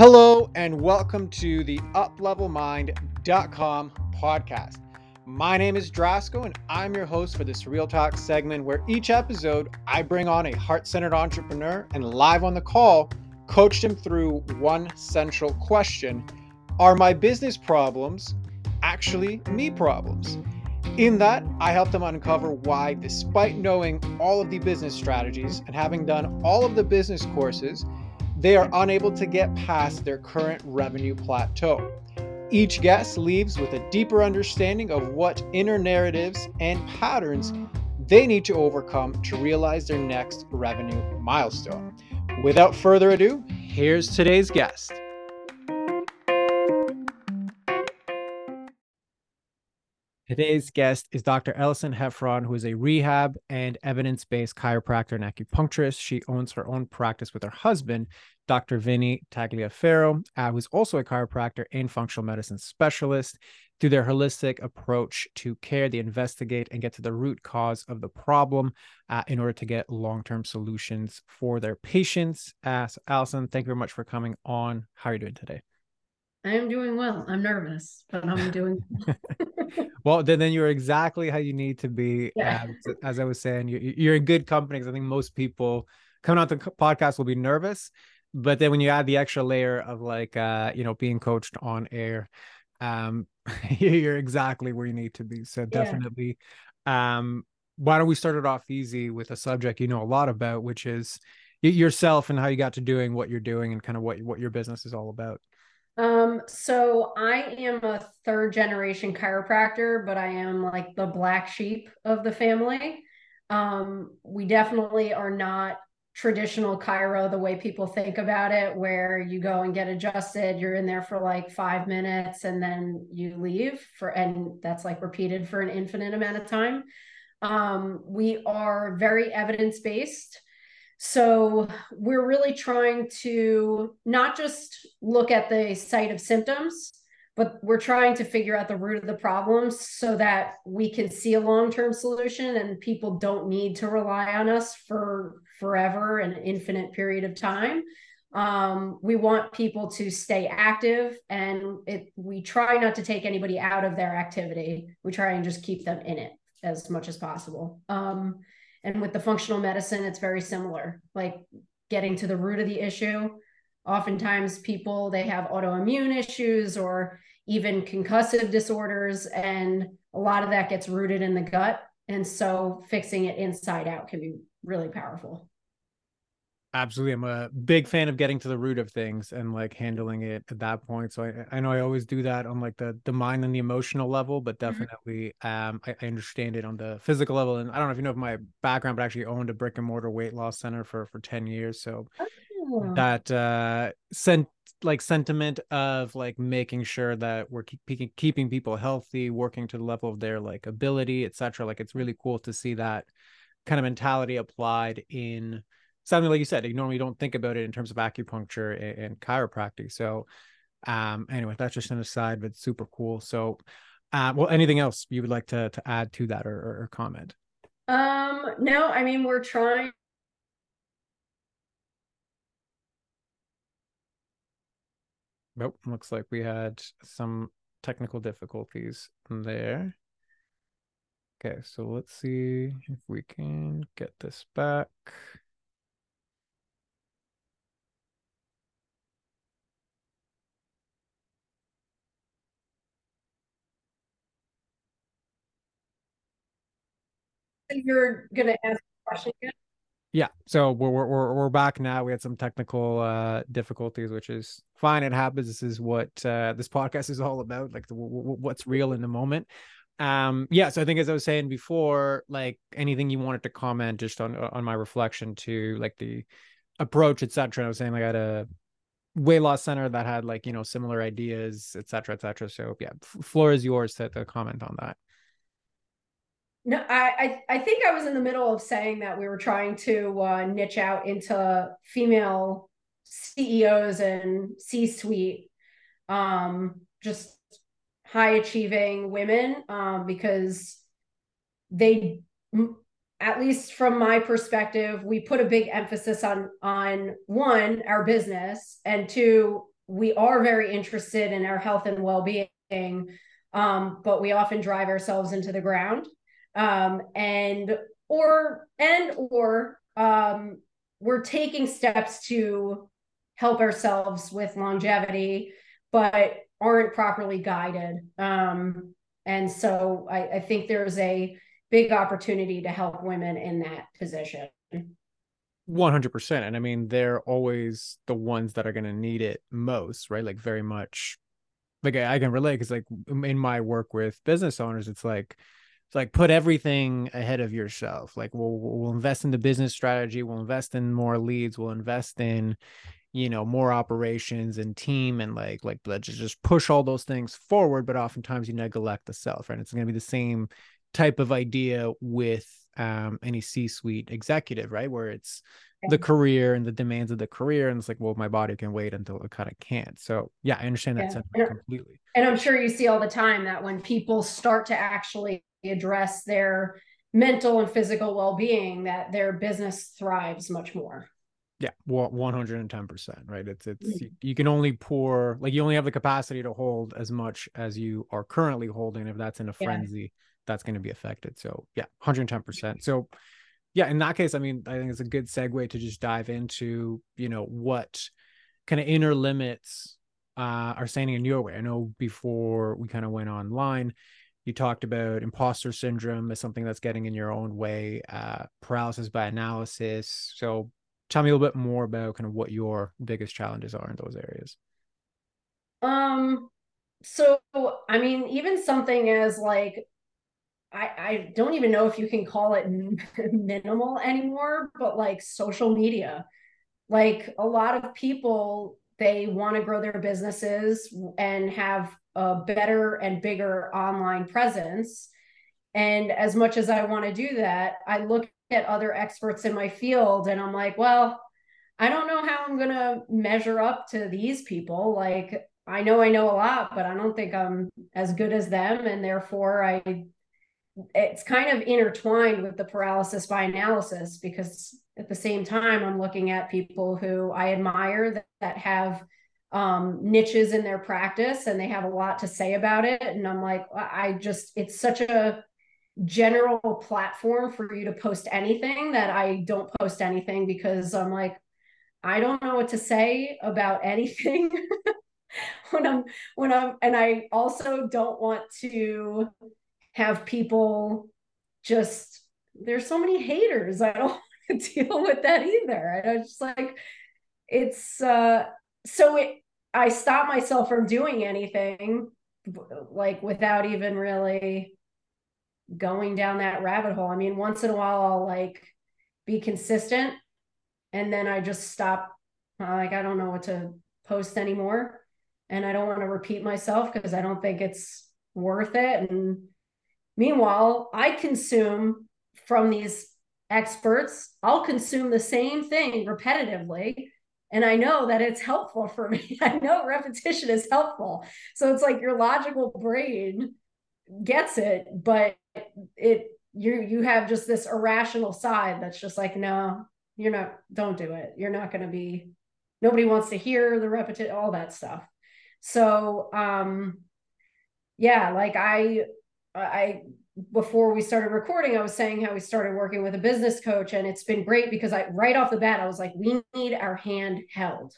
Hello, and welcome to the UpLevelMind.com podcast. My name is Drasco, and I'm your host for this Real Talk segment where each episode I bring on a heart centered entrepreneur and live on the call, coach them through one central question Are my business problems actually me problems? In that, I help them uncover why, despite knowing all of the business strategies and having done all of the business courses, they are unable to get past their current revenue plateau. Each guest leaves with a deeper understanding of what inner narratives and patterns they need to overcome to realize their next revenue milestone. Without further ado, here's today's guest. Today's guest is Dr. Allison Heffron, who is a rehab and evidence based chiropractor and acupuncturist. She owns her own practice with her husband, Dr. Vinny Tagliaferro, uh, who's also a chiropractor and functional medicine specialist. Through their holistic approach to care, they investigate and get to the root cause of the problem uh, in order to get long term solutions for their patients. Uh, so Allison, thank you very much for coming on. How are you doing today? I am doing well. I'm nervous, but I'm doing well. Then, then you're exactly how you need to be. Yeah. As, as I was saying, you're, you're in good company because I think most people coming on the podcast will be nervous, but then when you add the extra layer of like, uh, you know, being coached on air, um, you're exactly where you need to be. So definitely, yeah. um, why don't we start it off easy with a subject you know a lot about, which is yourself and how you got to doing what you're doing and kind of what what your business is all about. Um, so I am a third generation chiropractor, but I am like the black sheep of the family. Um, we definitely are not traditional chiro the way people think about it, where you go and get adjusted, you're in there for like five minutes and then you leave for, and that's like repeated for an infinite amount of time. Um, we are very evidence based. So we're really trying to not just look at the site of symptoms, but we're trying to figure out the root of the problems so that we can see a long-term solution and people don't need to rely on us for forever an infinite period of time. Um, we want people to stay active and it, we try not to take anybody out of their activity. We try and just keep them in it as much as possible. Um, and with the functional medicine, it's very similar, like getting to the root of the issue. Oftentimes, people they have autoimmune issues or even concussive disorders, and a lot of that gets rooted in the gut. And so, fixing it inside out can be really powerful. Absolutely. I'm a big fan of getting to the root of things and like handling it at that point. So I, I know I always do that on like the the mind and the emotional level, but mm-hmm. definitely mm-hmm. um I, I, understand it on the physical level. And I don't know if you know my background, but I actually owned a brick and mortar weight loss center for for 10 years. So oh. that uh sent like sentiment of like making sure that we're keep, keeping people healthy, working to the level of their like ability, etc. Like it's really cool to see that kind of mentality applied in something like you said, you normally don't think about it in terms of acupuncture and, and chiropractic. So, um, anyway, that's just an aside, but super cool. So, uh, well, anything else you would like to to add to that or, or, or comment? Um, no, I mean we're trying. Nope, looks like we had some technical difficulties there. Okay, so let's see if we can get this back. You're gonna ask a question again? Yeah, so we're we're we're back now. We had some technical uh difficulties, which is fine. It happens. This is what uh this podcast is all about, like the, what's real in the moment. Um, yeah. So I think as I was saying before, like anything you wanted to comment just on on my reflection to like the approach, etc. I was saying like I had a weight loss center that had like you know similar ideas, etc., etc. So yeah, floor is yours to, to comment on that. No, I, I, I think I was in the middle of saying that we were trying to uh, niche out into female CEOs and C-suite, um, just high achieving women, um, because they, at least from my perspective, we put a big emphasis on on one our business and two we are very interested in our health and well-being um, but we often drive ourselves into the ground um, and or and or um, we're taking steps to help ourselves with longevity but aren't properly guided. Um, and so I, I think there's a big opportunity to help women in that position. 100% and i mean they're always the ones that are going to need it most right? Like very much like i, I can relate because like in my work with business owners it's like it's like put everything ahead of yourself like we'll we'll invest in the business strategy we'll invest in more leads we'll invest in you know more operations and team and like like let's just push all those things forward but oftentimes you neglect the self right it's going to be the same type of idea with um, any C-suite executive, right? Where it's the career and the demands of the career, and it's like, well, my body can wait until it kind of can't. So yeah, I understand that yeah. completely. And I'm sure you see all the time that when people start to actually address their mental and physical well-being, that their business thrives much more. Yeah, well, 110%, right? It's it's mm-hmm. you, you, can only pour like you only have the capacity to hold as much as you are currently holding if that's in a frenzy. Yeah that's going to be affected. So yeah, 110%. So yeah, in that case, I mean, I think it's a good segue to just dive into, you know, what kind of inner limits uh, are standing in your way. I know before we kind of went online, you talked about imposter syndrome as something that's getting in your own way, uh, paralysis by analysis. So tell me a little bit more about kind of what your biggest challenges are in those areas. Um, so I mean, even something as like I, I don't even know if you can call it minimal anymore, but like social media. Like a lot of people, they want to grow their businesses and have a better and bigger online presence. And as much as I want to do that, I look at other experts in my field and I'm like, well, I don't know how I'm going to measure up to these people. Like, I know I know a lot, but I don't think I'm as good as them. And therefore, I it's kind of intertwined with the paralysis by analysis because at the same time i'm looking at people who i admire that, that have um, niches in their practice and they have a lot to say about it and i'm like i just it's such a general platform for you to post anything that i don't post anything because i'm like i don't know what to say about anything when i'm when i'm and i also don't want to have people just there's so many haters. I don't deal with that either. And I was just like, it's uh so it I stop myself from doing anything like without even really going down that rabbit hole. I mean, once in a while I'll like be consistent and then I just stop uh, like I don't know what to post anymore and I don't want to repeat myself because I don't think it's worth it and Meanwhile, I consume from these experts, I'll consume the same thing repetitively. And I know that it's helpful for me. I know repetition is helpful. So it's like your logical brain gets it, but it you you have just this irrational side that's just like, no, you're not, don't do it. You're not going to be, nobody wants to hear the repetition, all that stuff. So um yeah, like I I before we started recording, I was saying how we started working with a business coach, and it's been great because I right off the bat I was like, we need our hand held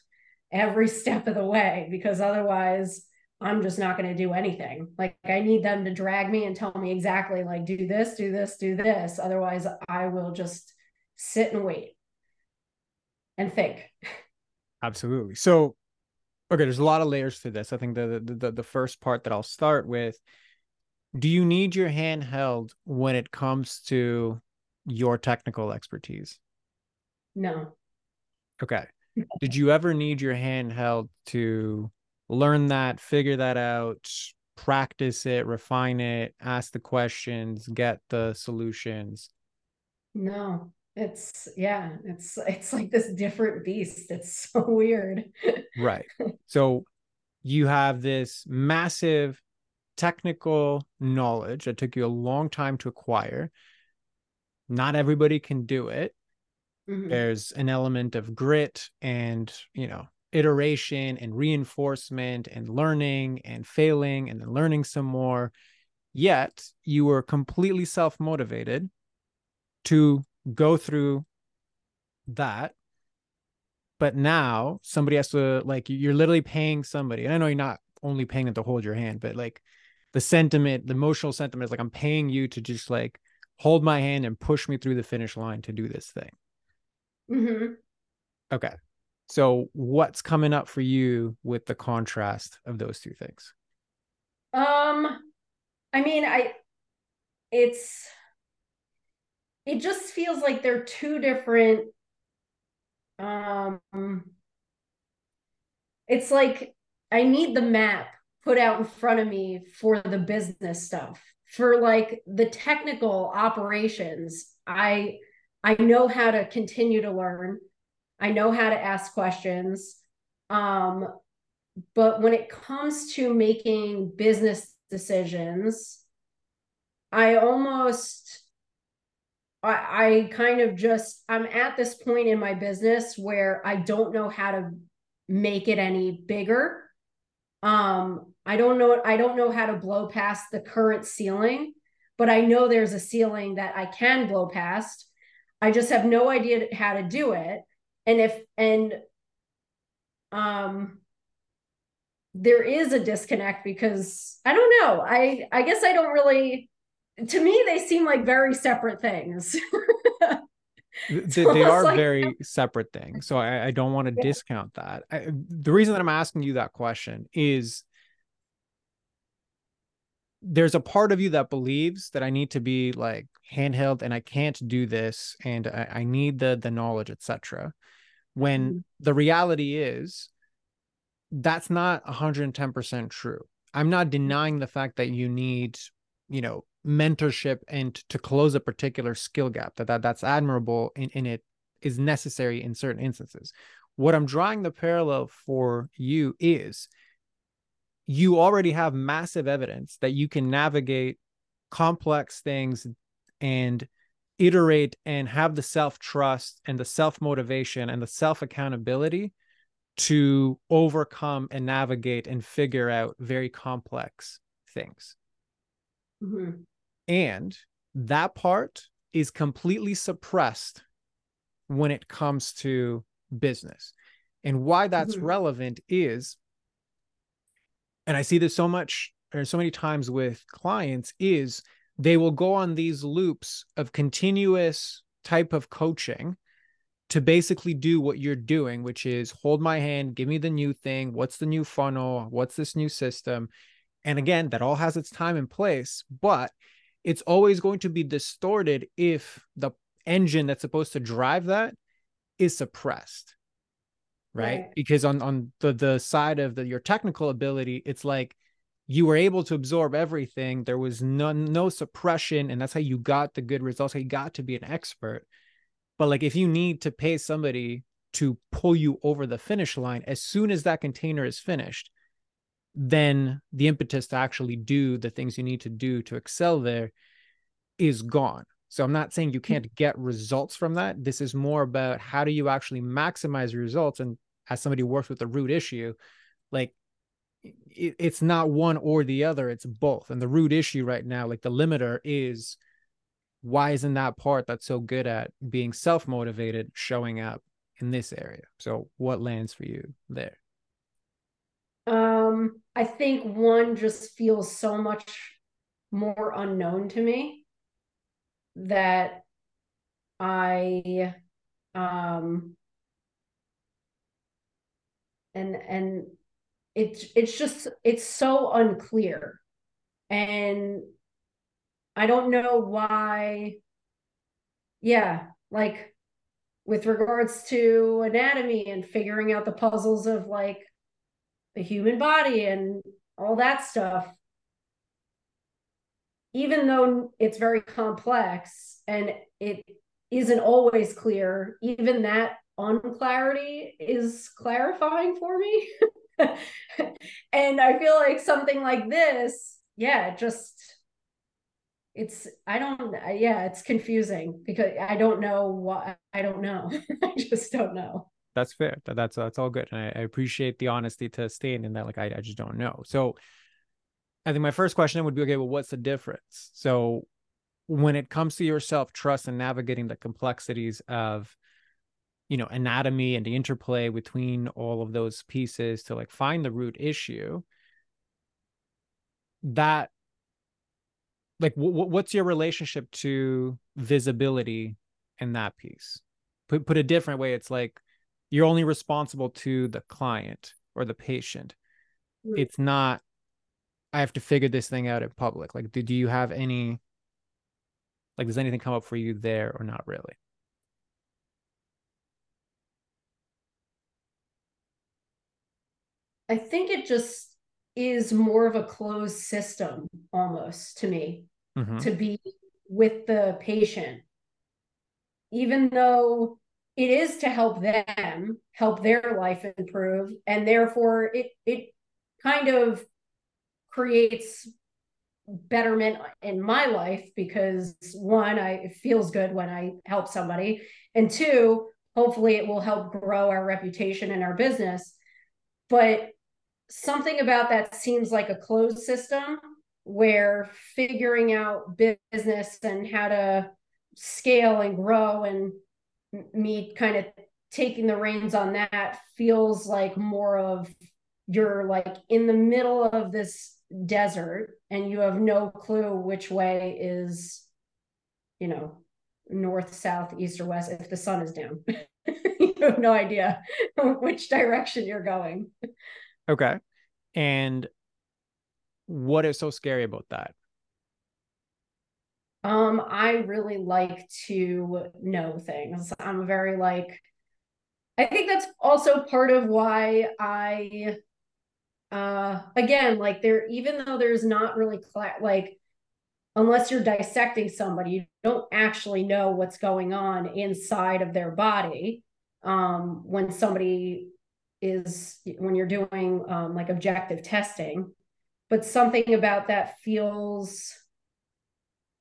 every step of the way because otherwise I'm just not going to do anything. Like I need them to drag me and tell me exactly like do this, do this, do this. Otherwise, I will just sit and wait and think. Absolutely. So, okay, there's a lot of layers to this. I think the the the, the first part that I'll start with do you need your hand held when it comes to your technical expertise? No. Okay. Did you ever need your hand held to learn that, figure that out, practice it, refine it, ask the questions, get the solutions? No. It's yeah, it's it's like this different beast. It's so weird. right. So you have this massive technical knowledge that took you a long time to acquire. Not everybody can do it. Mm-hmm. There's an element of grit and, you know, iteration and reinforcement and learning and failing and then learning some more. Yet you were completely self motivated to go through that. But now somebody has to, like, you're literally paying somebody. And I know you're not only paying them to hold your hand, but like the sentiment, the emotional sentiment is like, I'm paying you to just like hold my hand and push me through the finish line to do this thing. Mm-hmm. Okay. So what's coming up for you with the contrast of those two things? Um I mean, I it's it just feels like they're two different um it's like I need the map put out in front of me for the business stuff. For like the technical operations, I I know how to continue to learn. I know how to ask questions. Um, but when it comes to making business decisions, I almost I, I kind of just I'm at this point in my business where I don't know how to make it any bigger. Um, I don't know I don't know how to blow past the current ceiling, but I know there's a ceiling that I can blow past. I just have no idea how to do it. And if and um there is a disconnect because I don't know. I I guess I don't really to me they seem like very separate things. they, they are like, very separate things. So I, I don't want to yeah. discount that. I, the reason that I'm asking you that question is there's a part of you that believes that I need to be like handheld and I can't do this and I, I need the the knowledge, etc. When mm-hmm. the reality is that's not 110% true. I'm not denying the fact that you need, you know, mentorship and to close a particular skill gap that, that that's admirable and, and it is necessary in certain instances. What I'm drawing the parallel for you is you already have massive evidence that you can navigate complex things and iterate and have the self trust and the self motivation and the self accountability to overcome and navigate and figure out very complex things. Mm-hmm. And that part is completely suppressed when it comes to business. And why that's mm-hmm. relevant is and I see this so much or so many times with clients is they will go on these loops of continuous type of coaching to basically do what you're doing, which is hold my hand, give me the new thing. What's the new funnel? What's this new system? And again, that all has its time and place, but it's always going to be distorted if the engine that's supposed to drive that is suppressed right? right, because on on the the side of the your technical ability it's like you were able to absorb everything. There was no no suppression and that's how you got the good results how you got to be an expert. But like if you need to pay somebody to pull you over the finish line as soon as that container is finished then the impetus to actually do the things you need to do to excel there is gone so I'm not saying you hmm. can't get results from that. This is more about how do you actually maximize your results. And as somebody who works with the root issue, like it, it's not one or the other, it's both. And the root issue right now, like the limiter is why isn't that part that's so good at being self-motivated showing up in this area? So what lands for you there? Um, I think one just feels so much more unknown to me that I um and and it's it's just it's so unclear. And I don't know why yeah like with regards to anatomy and figuring out the puzzles of like the human body and all that stuff even though it's very complex and it isn't always clear, even that unclarity is clarifying for me. and I feel like something like this, yeah, just it's I don't yeah, it's confusing because I don't know what I don't know. I just don't know. that's fair. That's that's all good, and I, I appreciate the honesty to state in that. Like, I, I just don't know. So, I think my first question would be, okay, well, what's the difference? So, when it comes to your self trust and navigating the complexities of, you know, anatomy and the interplay between all of those pieces to like find the root issue, that like w- what's your relationship to visibility in that piece put put a different way it's like you're only responsible to the client or the patient mm. it's not i have to figure this thing out in public. Like do, do you have any like does anything come up for you there or not really? I think it just is more of a closed system almost to me mm-hmm. to be with the patient. Even though it is to help them help their life improve and therefore it it kind of creates betterment in my life because one I it feels good when I help somebody and two hopefully it will help grow our reputation and our business. But something about that seems like a closed system where figuring out business and how to scale and grow and me kind of taking the reins on that feels like more of you're like in the middle of this desert and you have no clue which way is you know north south east or west if the sun is down. You have no idea which direction you're going. Okay. And what is so scary about that? Um, I really like to know things. I'm very like, I think that's also part of why I, uh, again, like there, even though there's not really like, unless you're dissecting somebody, you don't actually know what's going on inside of their body. Um, when somebody is, when you're doing um, like objective testing, but something about that feels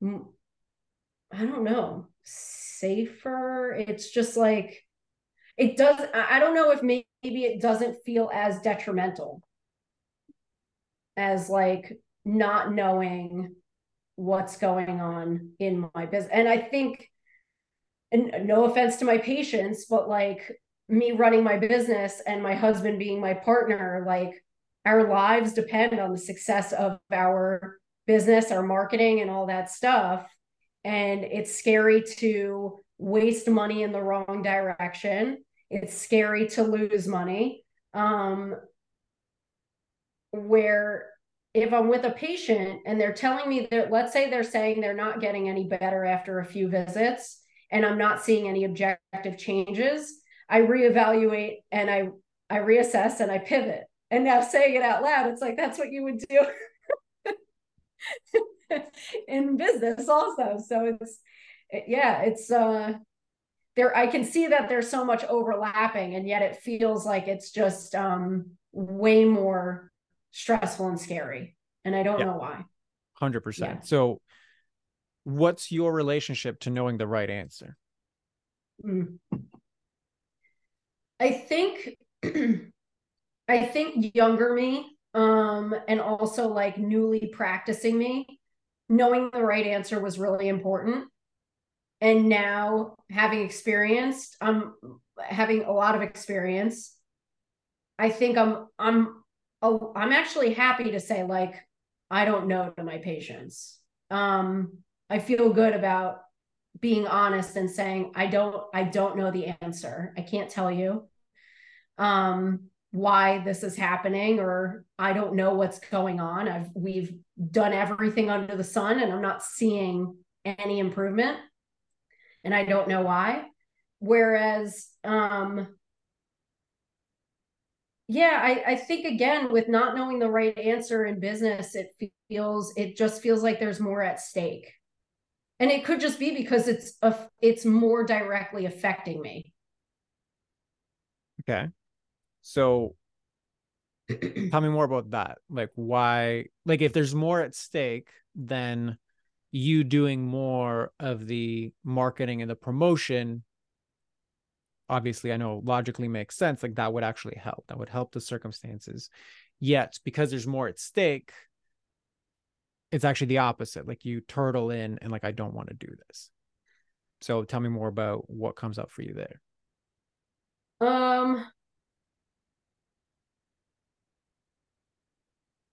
I don't know, safer. It's just like it does. I don't know if maybe it doesn't feel as detrimental as like not knowing what's going on in my business. And I think, and no offense to my patients, but like me running my business and my husband being my partner, like our lives depend on the success of our business, our marketing, and all that stuff. And it's scary to waste money in the wrong direction. It's scary to lose money. Um, where if I'm with a patient and they're telling me that, let's say they're saying they're not getting any better after a few visits, and I'm not seeing any objective changes, I reevaluate and I I reassess and I pivot. And now saying it out loud, it's like that's what you would do. in business also. So it's yeah, it's uh there I can see that there's so much overlapping and yet it feels like it's just um way more stressful and scary. And I don't yeah. know why. 100%. Yeah. So what's your relationship to knowing the right answer? Mm. I think I think younger me um and also like newly practicing me knowing the right answer was really important and now having experienced i'm having a lot of experience i think i'm i'm i'm actually happy to say like i don't know to my patients um i feel good about being honest and saying i don't i don't know the answer i can't tell you um why this is happening or I don't know what's going on. I've we've done everything under the sun and I'm not seeing any improvement and I don't know why. Whereas um yeah, I, I think again with not knowing the right answer in business, it feels it just feels like there's more at stake. And it could just be because it's a, it's more directly affecting me. Okay. So tell me more about that. Like why like if there's more at stake than you doing more of the marketing and the promotion obviously I know logically makes sense, like that would actually help. That would help the circumstances. Yet, because there's more at stake, it's actually the opposite. Like you turtle in and like, I don't want to do this. So tell me more about what comes up for you there. Um,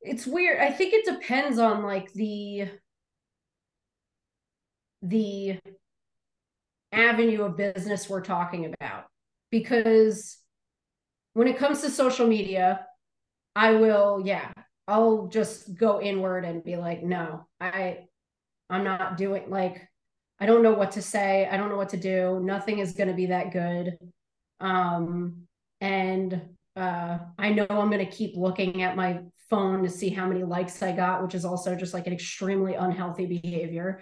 it's weird. I think it depends on like the the avenue of business we're talking about because when it comes to social media i will yeah i'll just go inward and be like no i i'm not doing like i don't know what to say. I don't know what to do. Nothing is going to be that good. Um and uh i know i'm going to keep looking at my phone to see how many likes i got which is also just like an extremely unhealthy behavior.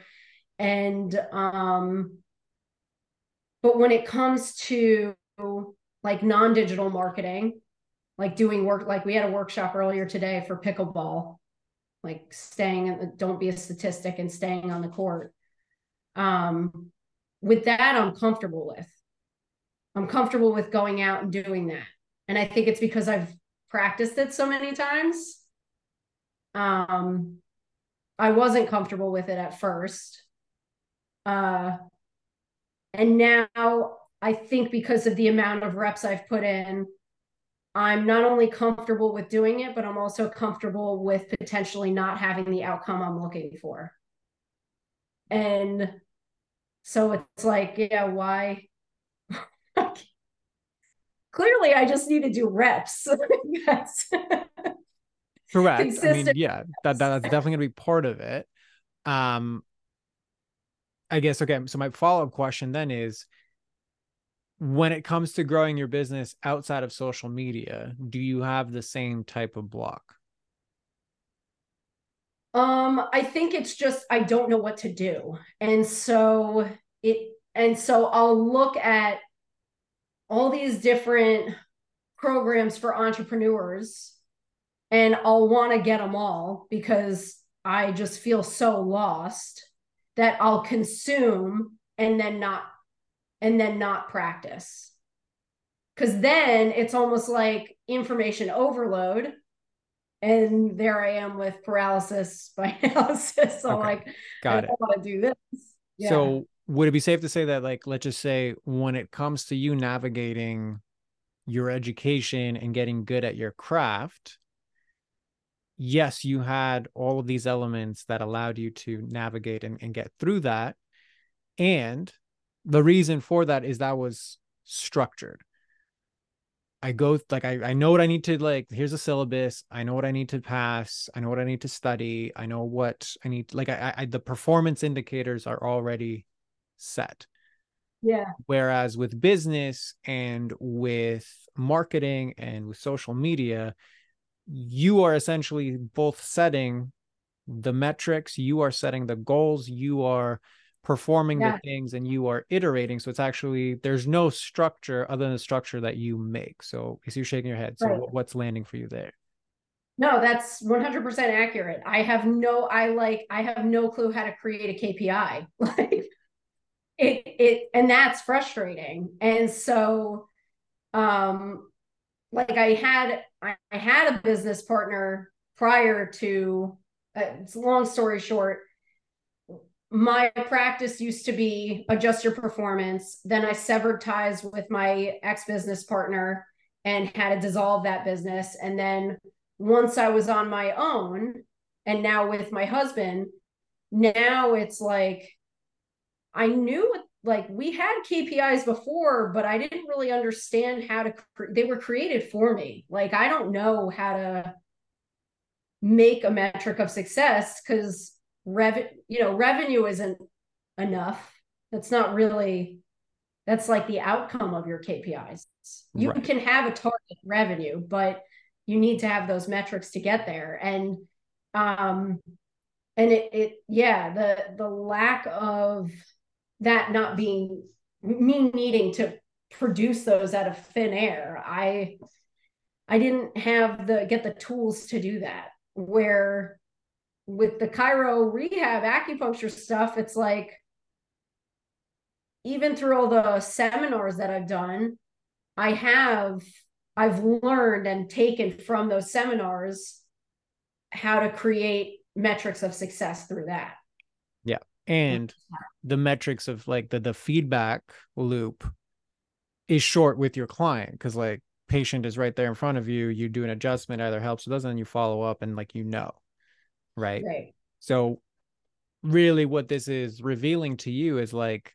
And um but when it comes to like non-digital marketing like doing work like we had a workshop earlier today for pickleball like staying don't be a statistic and staying on the court. Um with that i'm comfortable with. I'm comfortable with going out and doing that. And i think it's because i've practiced it so many times. Um i wasn't comfortable with it at first. Uh, and now I think because of the amount of reps I've put in, I'm not only comfortable with doing it, but I'm also comfortable with potentially not having the outcome I'm looking for. And so it's like, yeah, why? Clearly, I just need to do reps. yes. Correct. I mean, yeah, that that's definitely gonna be part of it. Um, I guess okay. So my follow up question then is when it comes to growing your business outside of social media, do you have the same type of block? Um, I think it's just I don't know what to do. And so it and so I'll look at all these different programs for entrepreneurs and I'll want to get them all because I just feel so lost that I'll consume and then not and then not practice. Cuz then it's almost like information overload and there I am with paralysis by analysis. So okay. like Got I it. want to do this. Yeah. So would it be safe to say that like let's just say when it comes to you navigating your education and getting good at your craft yes, you had all of these elements that allowed you to navigate and, and get through that. And the reason for that is that was structured. I go like I, I know what I need to like here's a syllabus. I know what I need to pass. I know what I need to study. I know what I need like I, I the performance indicators are already set. Yeah. Whereas with business and with marketing and with social media you are essentially both setting the metrics, you are setting the goals, you are performing yeah. the things and you are iterating. So it's actually there's no structure other than the structure that you make. So see you're shaking your head. So right. what's landing for you there? No, that's 100% accurate. I have no I like I have no clue how to create a KPI. Like it it and that's frustrating. And so um like I had I, had a business partner prior to uh, it's long story short my practice used to be adjust your performance then i severed ties with my ex-business partner and had to dissolve that business and then once i was on my own and now with my husband now it's like i knew like we had KPIs before, but I didn't really understand how to, they were created for me. Like, I don't know how to make a metric of success because rev, you know, revenue isn't enough. That's not really, that's like the outcome of your KPIs. You right. can have a target revenue, but you need to have those metrics to get there. And, um, and it, it, yeah, the, the lack of, that not being me needing to produce those out of thin air i i didn't have the get the tools to do that where with the chiro rehab acupuncture stuff it's like even through all the seminars that i've done I have I've learned and taken from those seminars how to create metrics of success through that. Yeah. Mm-hmm. And the metrics of like the the feedback loop is short with your client because like patient is right there in front of you, you do an adjustment, either helps or doesn't, and you follow up and like you know. Right. Right. So really what this is revealing to you is like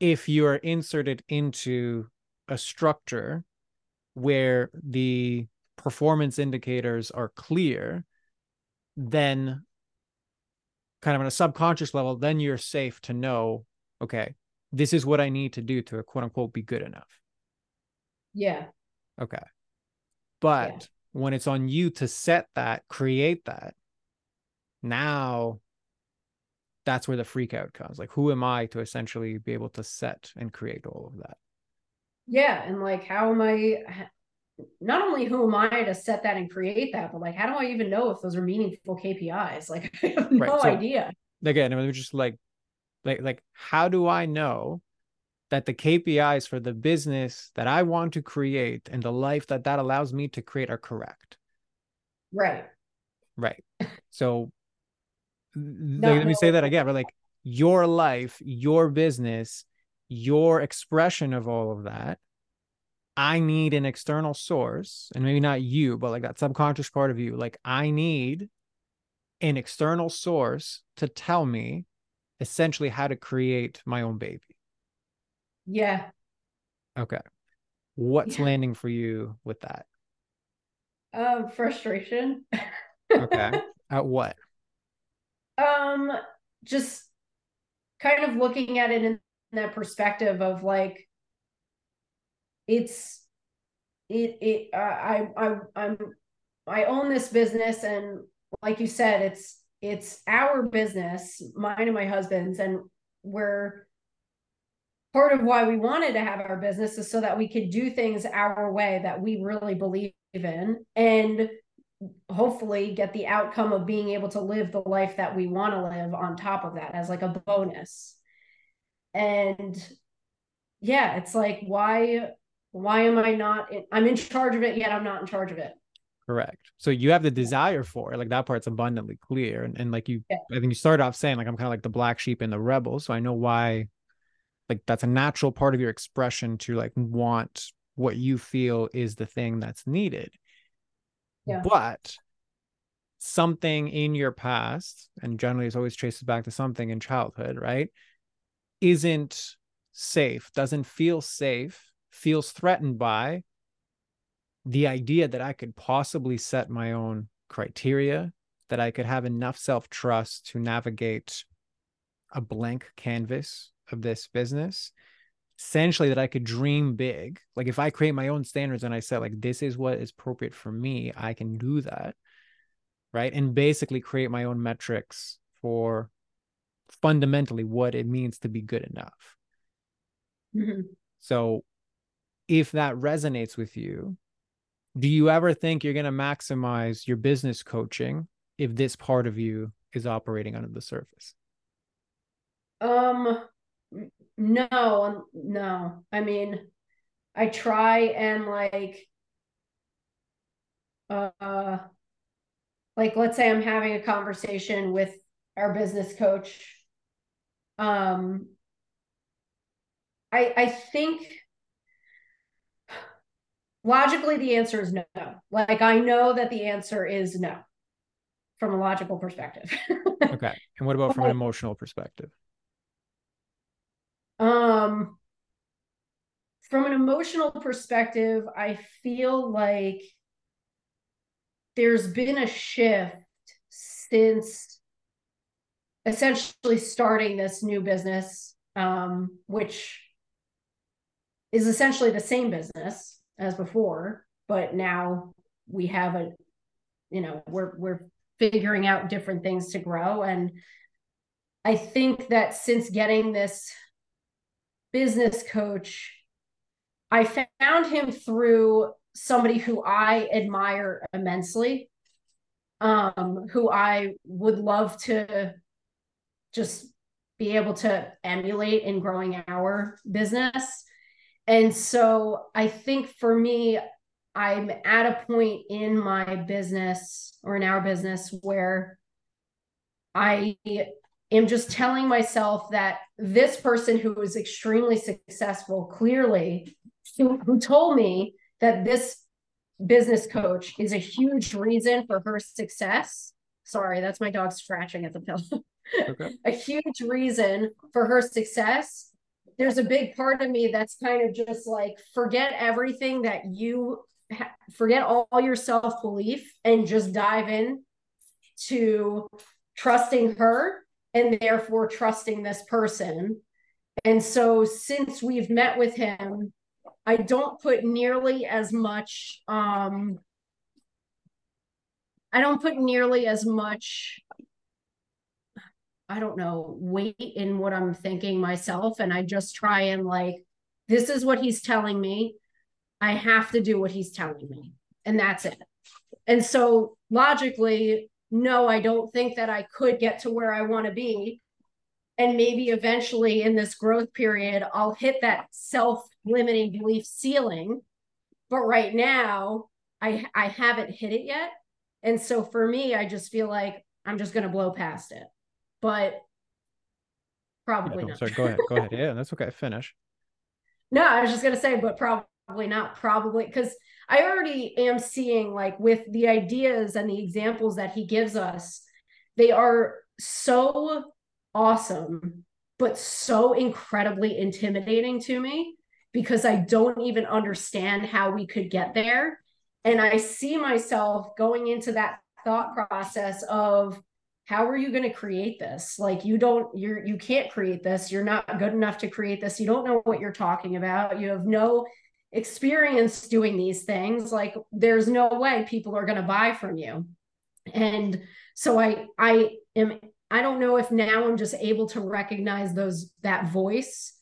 if you are inserted into a structure where the performance indicators are clear, then kind of on a subconscious level, then you're safe to know, okay, this is what I need to do to quote unquote be good enough. Yeah. Okay. But yeah. when it's on you to set that, create that, now that's where the freak out comes. Like, who am I to essentially be able to set and create all of that? Yeah. And like, how am I? Not only who am I to set that and create that, but like, how do I even know if those are meaningful KPIs? Like, I have no right. so, idea. Again, I mean, just like, like, like, how do I know that the KPIs for the business that I want to create and the life that that allows me to create are correct? Right. Right. So let me say that again. But like your life, your business, your expression of all of that. I need an external source, and maybe not you, but like that subconscious part of you. Like, I need an external source to tell me essentially how to create my own baby. Yeah. Okay. What's yeah. landing for you with that? Um, frustration. okay. At what? Um, just kind of looking at it in that perspective of like, it's it it uh, I I I'm I own this business and like you said, it's it's our business, mine and my husband's, and we're part of why we wanted to have our business is so that we could do things our way that we really believe in. And hopefully get the outcome of being able to live the life that we want to live on top of that as like a bonus. And yeah it's like why why am i not in, i'm in charge of it yet i'm not in charge of it. Correct. So you have the desire for it. Like that part's abundantly clear. And, and like you yeah. i think you started off saying like i'm kind of like the black sheep and the rebel. So i know why like that's a natural part of your expression to like want what you feel is the thing that's needed yeah. But something in your past, and generally it's always traces back to something in childhood, right? Isn't safe, doesn't feel safe, feels threatened by the idea that I could possibly set my own criteria, that I could have enough self trust to navigate a blank canvas of this business essentially that I could dream big. Like if I create my own standards and I said like this is what is appropriate for me, I can do that. Right? And basically create my own metrics for fundamentally what it means to be good enough. Mm-hmm. So if that resonates with you, do you ever think you're going to maximize your business coaching if this part of you is operating under the surface? Um no, no. I mean, I try and like uh like let's say I'm having a conversation with our business coach. Um I I think logically the answer is no. Like I know that the answer is no from a logical perspective. okay. And what about from an emotional perspective? Um, from an emotional perspective, I feel like there's been a shift since essentially starting this new business, um, which is essentially the same business as before, but now we have a, you know, we're we're figuring out different things to grow. And I think that since getting this business coach, I found him through somebody who I admire immensely, um, who I would love to just be able to emulate in growing our business. and so I think for me, I'm at a point in my business or in our business where I am just telling myself that this person who was extremely successful, clearly, who, who told me that this business coach is a huge reason for her success. Sorry, that's my dog scratching at the pillow. Okay. a huge reason for her success. There's a big part of me that's kind of just like forget everything that you ha- forget all, all your self belief and just dive in to trusting her and therefore trusting this person. And so since we've met with him, I don't put nearly as much um I don't put nearly as much I don't know, weight in what I'm thinking myself and I just try and like this is what he's telling me. I have to do what he's telling me. And that's it. And so logically, no, I don't think that I could get to where I want to be. And maybe eventually in this growth period, I'll hit that self limiting belief ceiling. But right now, I, I haven't hit it yet. And so for me, I just feel like I'm just going to blow past it. But probably yeah, not. Sorry, go ahead. Go ahead. Yeah, that's okay. Finish. No, I was just going to say, but probably not. Probably because I already am seeing like with the ideas and the examples that he gives us, they are so awesome, but so incredibly intimidating to me because I don't even understand how we could get there. And I see myself going into that thought process of how are you going to create this like you don't you're you can't create this you're not good enough to create this you don't know what you're talking about you have no experience doing these things like there's no way people are going to buy from you. And so i i am i don't know if now i'm just able to recognize those that voice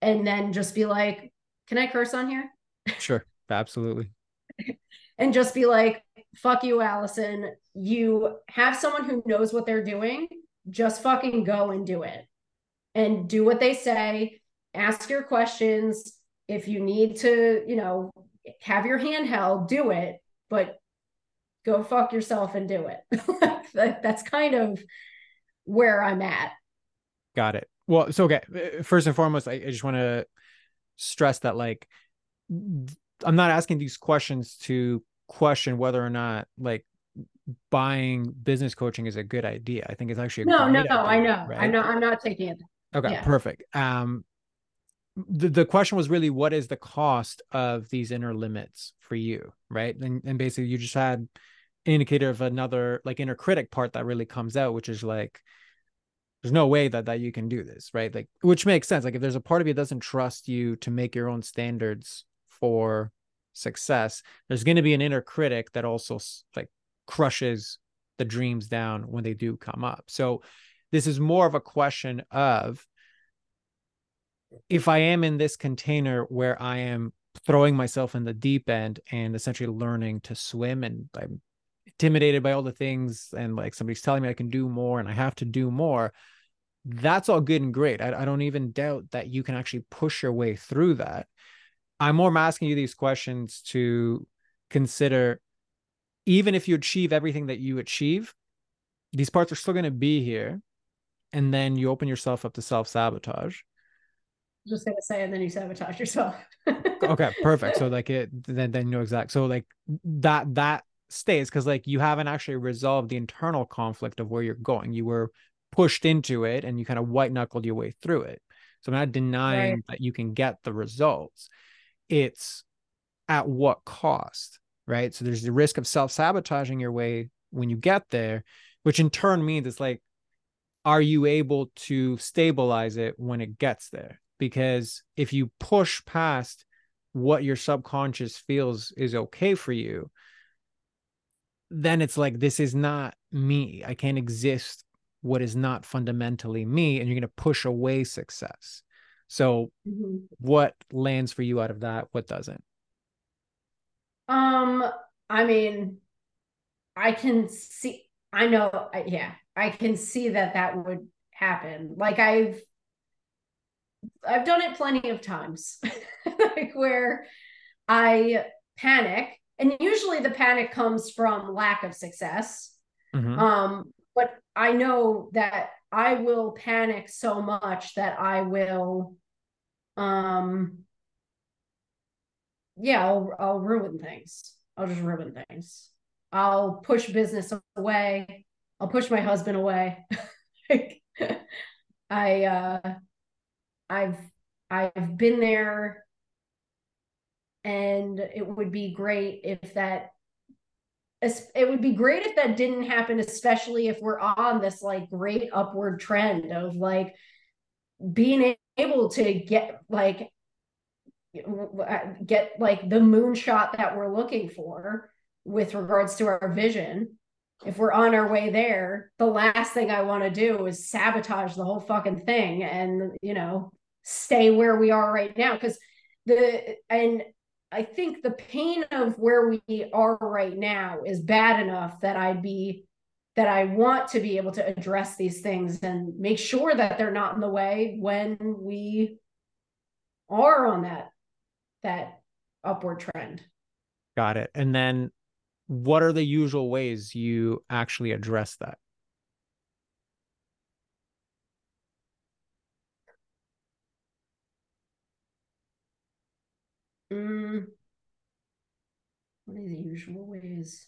and then just be like can i curse on here? Sure. Absolutely. And just be like fuck you allison. You have someone who knows what they're doing. Just fucking go and do it. And do what they say. Ask your questions if you need to, you know, have your hand held, do it, but go fuck yourself and do it. That's kind of where I'm at. Got it. Well, so okay. Uh, first and foremost, I, I just want to stress that like I'm not asking these questions to question whether or not like buying business coaching is a good idea. I think it's actually no, no, idea, I know. Right? I know. I'm not taking it. Okay, yeah. perfect. Um, the, the question was really what is the cost of these inner limits for you right? And, and basically you just had an indicator of another like inner critic part that really comes out which is like there's no way that that you can do this right? Like which makes sense. Like if there's a part of you that doesn't trust you to make your own standards for success there's going to be an inner critic that also like crushes the dreams down when they do come up. So this is more of a question of if I am in this container where I am throwing myself in the deep end and essentially learning to swim and I'm intimidated by all the things and like somebody's telling me I can do more and I have to do more, that's all good and great. I, I don't even doubt that you can actually push your way through that. I'm more asking you these questions to consider even if you achieve everything that you achieve, these parts are still going to be here. And then you open yourself up to self sabotage just gonna say, and then you sabotage yourself. okay, perfect. So like it, then then you know exact. So like that that stays because like you haven't actually resolved the internal conflict of where you're going. You were pushed into it, and you kind of white knuckled your way through it. So I'm not denying right. that you can get the results. It's at what cost, right? So there's the risk of self sabotaging your way when you get there, which in turn means it's like, are you able to stabilize it when it gets there? Because if you push past what your subconscious feels is okay for you then it's like this is not me. I can't exist what is not fundamentally me and you're going to push away success. So mm-hmm. what lands for you out of that? What doesn't? Um i mean i can see i know yeah i can see that that would happen. Like i've I've done it plenty of times, like where I panic, and usually the panic comes from lack of success. Mm-hmm. Um, but I know that I will panic so much that I will, um, yeah, I'll I'll ruin things. I'll just ruin things. I'll push business away. I'll push my husband away. I uh I've I've been there. And it would be great if that it would be great if that didn't happen especially if we're on this like great upward trend of like being able to get like get like the moonshot that we're looking for with regards to our vision. If we're on our way there the last thing i want to do is sabotage the whole fucking thing and you know stay where we are right now because the and i think the pain of where we are right now is bad enough that i'd be that i want to be able to address these things and make sure that they're not in the way when we are on that that upward trend got it and then what are the usual ways you actually address that? Mm, what are the usual ways?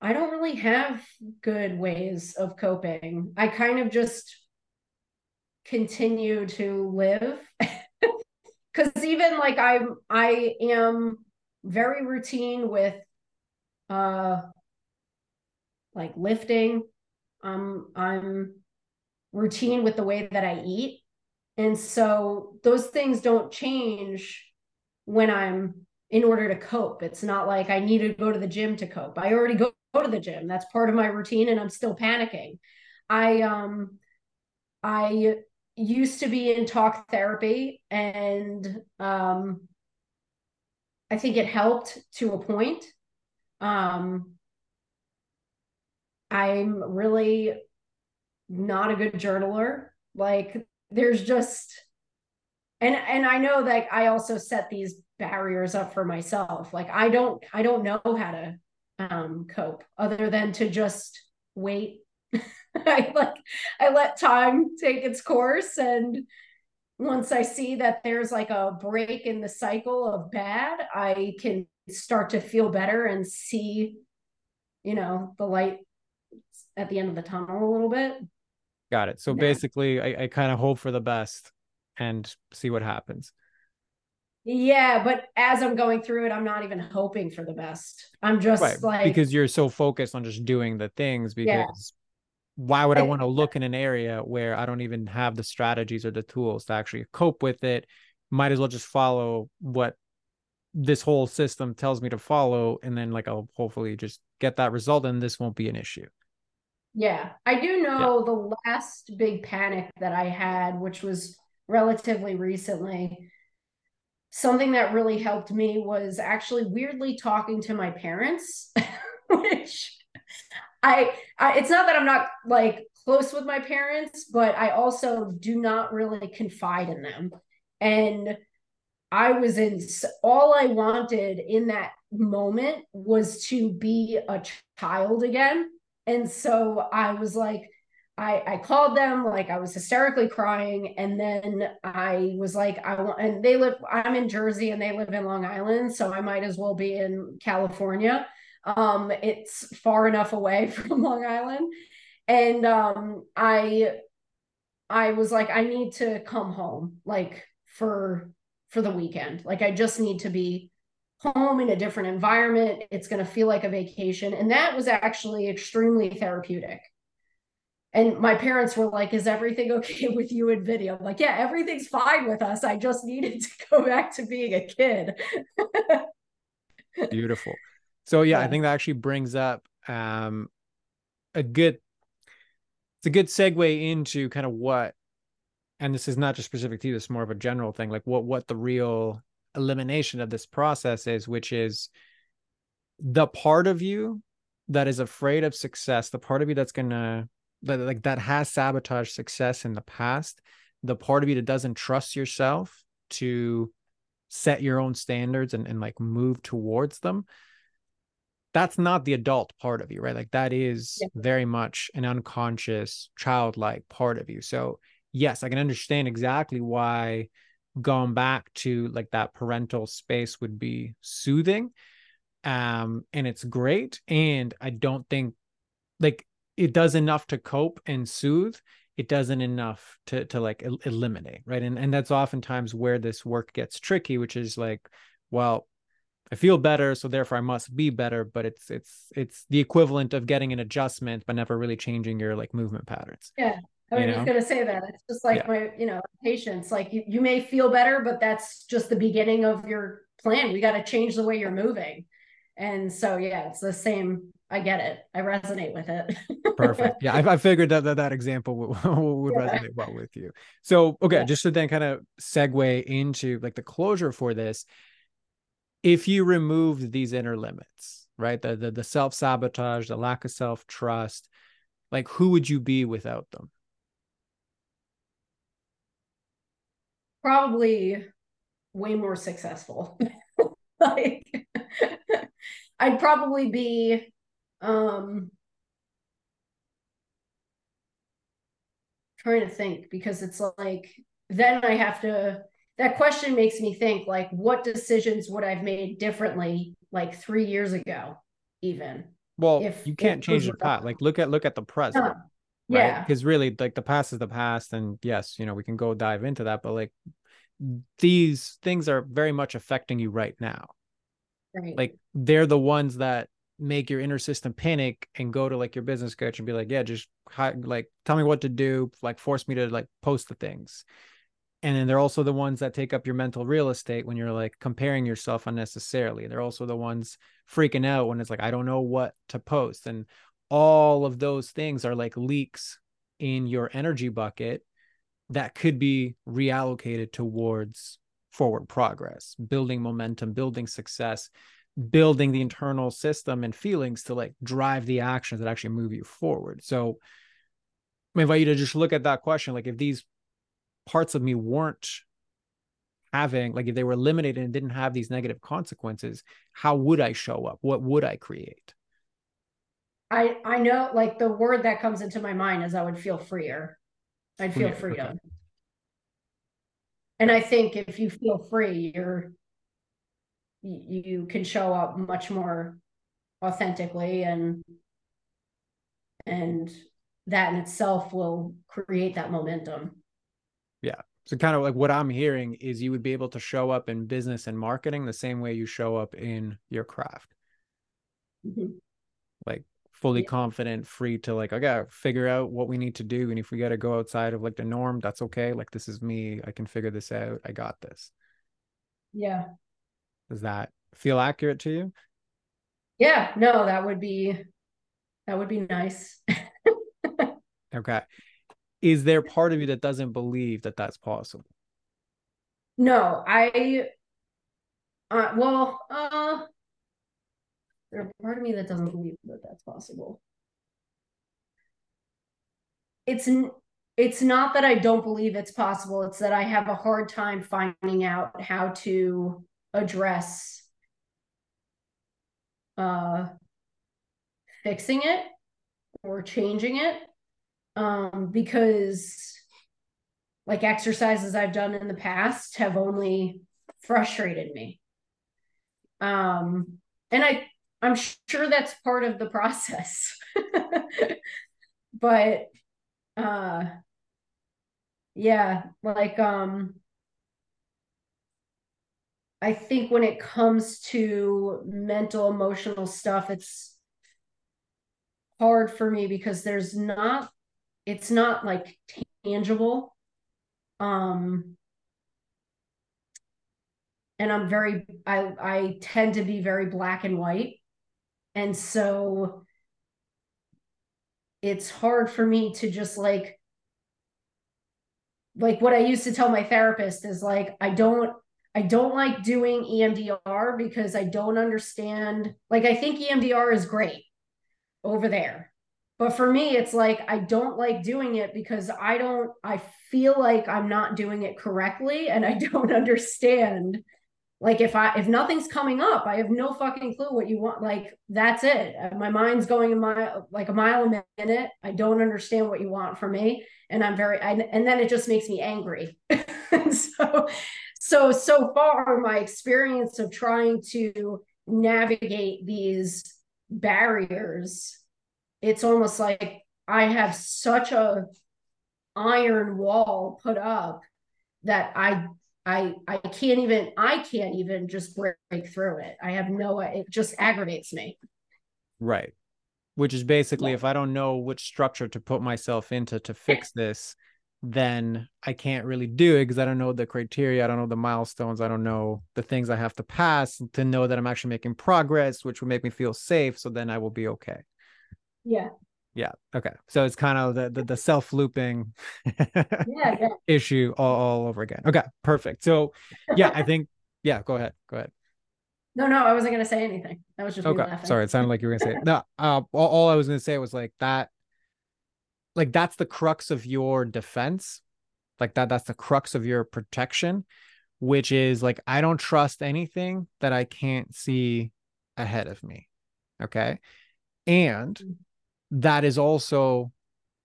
I don't really have good ways of coping. I kind of just continue to live because even like I'm I am very routine with uh like lifting. Um I'm routine with the way that I eat. And so those things don't change when I'm in order to cope. It's not like I need to go to the gym to cope. I already go, go to the gym. That's part of my routine and I'm still panicking. I um I used to be in talk therapy and um I think it helped to a point. Um, I'm really not a good journaler. Like there's just and and I know that I also set these barriers up for myself. Like I don't I don't know how to um cope other than to just wait. I like I let time take its course and once I see that there's like a break in the cycle of bad, I can start to feel better and see, you know, the light at the end of the tunnel a little bit. Got it. So yeah. basically, I, I kind of hope for the best and see what happens. Yeah, but as I'm going through it, I'm not even hoping for the best. I'm just right, like because you're so focused on just doing the things because why would I want to look in an area where I don't even have the strategies or the tools to actually cope with it? Might as well just follow what this whole system tells me to follow, and then like I'll hopefully just get that result, and this won't be an issue. Yeah, I do know yeah. the last big panic that I had, which was relatively recently. Something that really helped me was actually weirdly talking to my parents, which I, I it's not that I'm not like close with my parents, but I also do not really confide in them. And I was in all I wanted in that moment was to be a child again. And so I was like, I, I called them like I was hysterically crying and then I was like I want and they live I'm in Jersey and they live in Long Island so I might as well be in California um, it's far enough away from Long Island. And um, I I was like, I need to come home, like for for the weekend. Like I just need to be home in a different environment. It's going to feel like a vacation. And that was actually extremely therapeutic. And my parents were like, Is everything okay with you and Vinny? I'm like, yeah, everything's fine with us. I just needed to go back to being a kid. Beautiful. So yeah, yeah, I think that actually brings up um, a good it's a good segue into kind of what and this is not just specific to you, this is more of a general thing, like what what the real elimination of this process is, which is the part of you that is afraid of success, the part of you that's gonna that like that has sabotaged success in the past, the part of you that doesn't trust yourself to set your own standards and, and like move towards them that's not the adult part of you right like that is yeah. very much an unconscious childlike part of you so yes i can understand exactly why going back to like that parental space would be soothing um and it's great and i don't think like it does enough to cope and soothe it doesn't enough to to like el- eliminate right? And and that's oftentimes where this work gets tricky which is like well i feel better so therefore i must be better but it's it's it's the equivalent of getting an adjustment but never really changing your like movement patterns. Yeah I was to say that. It's just like yeah. my, you know, patients, like you, you may feel better, but that's just the beginning of your plan. We got to change the way you're moving. And so, yeah, it's the same. I get it. I resonate with it. Perfect. Yeah. I, I, figured that that, that example would, would yeah. resonate well with you. So, okay, yeah. just to then kind of segue into like the closure for this, if you remove these inner limits, right? The, the, the self sabotage, the lack of self trust, like who would you be without them? Probably way more successful. like I'd probably be um trying to think because it's like then I have to that question makes me think like what decisions would I've made differently like 3 years ago even. Well, if, you can't change the past. Like look at look at the present. Right? Yeah. Because really, like the past is the past, and yes, you know, we can go dive into that, but like these things are very much affecting you right now. Right. Like they're the ones that make your inner system panic and go to like your business coach and be like, yeah, just like tell me what to do, like force me to like post the things. And then they're also the ones that take up your mental real estate when you're like comparing yourself unnecessarily. They're also the ones freaking out when it's like, I don't know what to post. And all of those things are like leaks in your energy bucket that could be reallocated towards forward progress, building momentum, building success, building the internal system and feelings to like drive the actions that actually move you forward. So I invite you to just look at that question. Like if these parts of me weren't having, like if they were eliminated and didn't have these negative consequences, how would I show up? What would I create? I I know like the word that comes into my mind is I would feel freer. I'd feel freedom. Okay. And I think if you feel free, you're you can show up much more authentically and and that in itself will create that momentum. Yeah. So kind of like what I'm hearing is you would be able to show up in business and marketing the same way you show up in your craft. Mm-hmm. Like fully yeah. confident, free to like, I gotta figure out what we need to do. And if we gotta go outside of like the norm, that's okay. Like this is me. I can figure this out. I got this. Yeah. Does that feel accurate to you? Yeah, no, that would be that would be nice. okay. Is there part of you that doesn't believe that that's possible? No, I uh well, uh there's a part of me that doesn't believe that that's possible. It's it's not that I don't believe it's possible. It's that I have a hard time finding out how to address uh, fixing it or changing it um, because like exercises I've done in the past have only frustrated me. Um, and I I'm sure that's part of the process. but uh yeah, like um I think when it comes to mental emotional stuff it's hard for me because there's not it's not like tangible um and I'm very I I tend to be very black and white and so it's hard for me to just like like what I used to tell my therapist is like I don't I don't like doing EMDR because I don't understand like I think EMDR is great over there. but for me it's like i don't like doing it because i don't i feel like i'm not doing it correctly and i don't understand like if i if nothing's coming up i have no fucking clue what you want like that's it. My mind's going a mile like a mile a minute. I don't understand what you want from me and i'm very I, and then it just makes me angry. So so so far my experience of trying to navigate these barriers it's almost like I have such a iron wall put up that I I I can't even I can't even just break, break through it. I have no it just aggravates me. Right. Which is basically yeah. if I don't know which structure to put myself into to fix this, then I can't really do it because I don't know the criteria, I don't know the milestones, I don't know the things I have to pass to know that I'm actually making progress, which will make me feel safe. So then I will be okay. Yeah. Yeah. Okay. So it's kind of the the, the self looping yeah, yeah. issue all, all over again. Okay. Perfect. So yeah, I think yeah. Go ahead. Go ahead. No, no, I wasn't gonna say anything. That was just okay. Sorry, it sounded like you were gonna say it. no. Uh, all, all I was gonna say was like that. Like that's the crux of your defense. Like that. That's the crux of your protection, which is like I don't trust anything that I can't see ahead of me. Okay. And mm that is also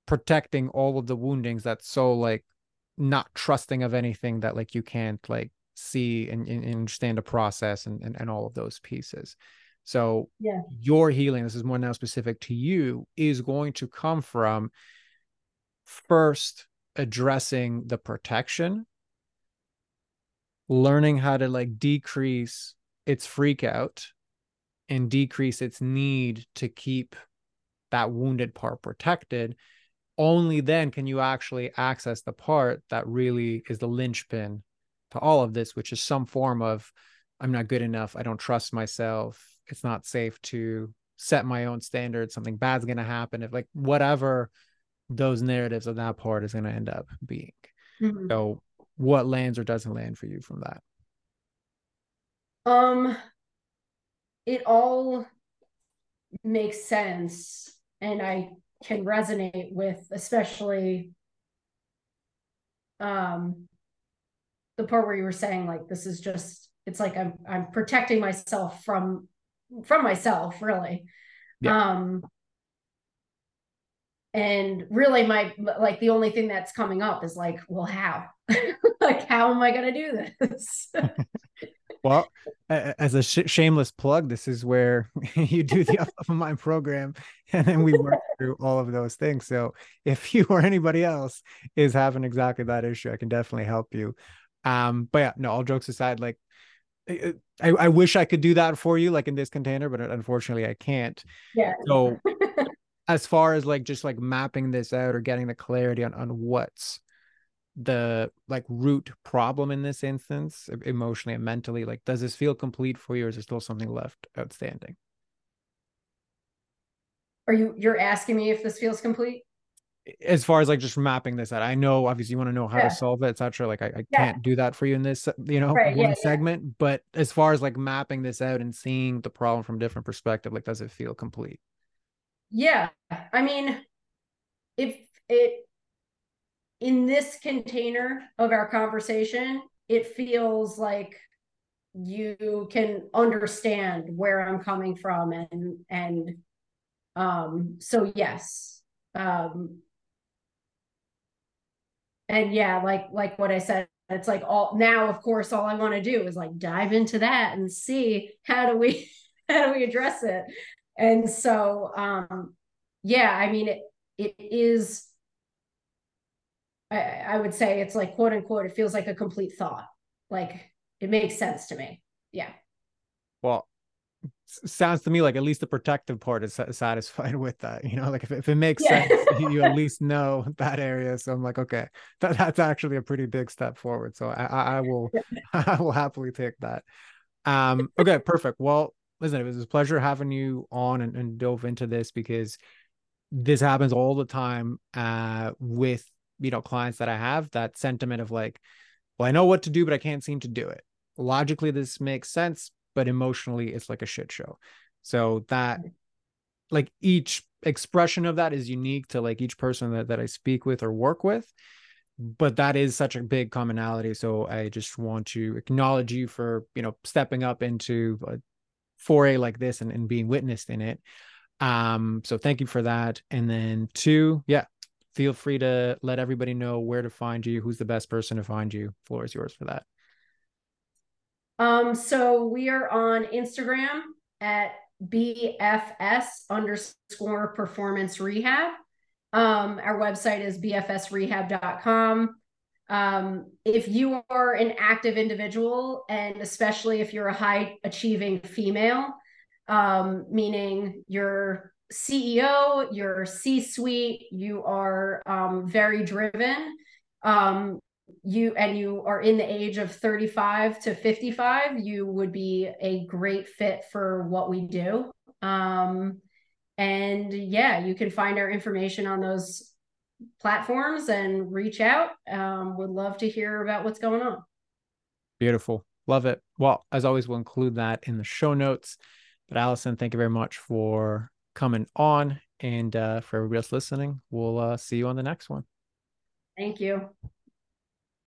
protecting all of the woundings that's so like not trusting of anything that like you can't like see and, and understand the process and, and and all of those pieces. So yeah. your healing this is more now specific to you is going to come from first addressing the protection learning how to like decrease its freak out and decrease its need to keep that wounded part protected only then can you actually access the part that really is the linchpin to all of this which is some form of i'm not good enough. I don't trust myself. It's not safe to set my own standards. Something bad's going to happen. If like whatever those narratives of that part is going to end up being. Mm-hmm. so what lands or doesn't land for you from that? Um it all makes sense and I can resonate with, especially um the part where you were saying like this is just it's like I'm I'm protecting myself from from myself really. Yeah. Um and really my like the only thing that's coming up is like well how like how am i going to do this well as a sh- shameless plug this is where you do the up of mind program and then we work through all of those things so if you or anybody else is having exactly that issue i can definitely help you um but yeah no all jokes aside like I, I wish I could do that for you, like in this container, but unfortunately I can't. Yeah. So as far as like just like mapping this out or getting the clarity on on what's the like root problem in this instance emotionally and mentally like does this feel complete for you or is there still something left outstanding are you you're asking me if this feels complete as far as like just mapping this out i know obviously you want to know how yeah. to solve it etc like i, I yeah. can't do that for you in this you know right, one yeah, segment but as far as like mapping this out and seeing the problem from different perspective like does it feel complete yeah i mean if it in this container of our conversation it feels like you can understand where i'm coming from and and um so yes um and yeah like like what i said it's like all now of course all i want to do is like dive into that and see how do we how do we address it? And so um yeah i mean it it is I, I would say it's like quote unquote it feels like a complete thought. Like it makes sense to me. Yeah. Well sounds to me like at least the protective part is satisfied with that you know like if, if it makes yeah. sense you at least know that area. So i'm like okay that, that's actually a pretty big step forward. So i i will i will happily take that. Um okay perfect. Well listen, it was a pleasure having you on and, and dove into this because this happens all the time uh, with you know clients that I have. That sentiment of like, well, I know what to do, but I can't seem to do it. Logically, this makes sense, but emotionally, it's like a shit show. So that like each expression of that is unique to like each person that, that I speak with or work with. But that is such a big commonality. So I just want to acknowledge you for, you know, stepping up into a foray like this and, and being witnessed in it. Um, so thank you for that. And then two, yeah, feel free to let everybody know where to find you, who's the best person to find you. Floor is yours for that. Um, so we are on Instagram at BFS underscore performance rehab. Um, our website is bfsrehab.com. Um, if you are an active individual, and especially if you're a high achieving female, um, meaning you're CEO, you're C suite, you are um, very driven, um, you and you are in the age of 35 to 55 you would be a great fit for what we do. Um, and yeah you can find our information on those platforms and reach out. Um, would love to hear about what's going on. Beautiful. Love it. Well as always we'll include that in the show notes. But allison thank you very much for coming on and uh, for everybody else listening we'll uh, see you on the next one. Thank you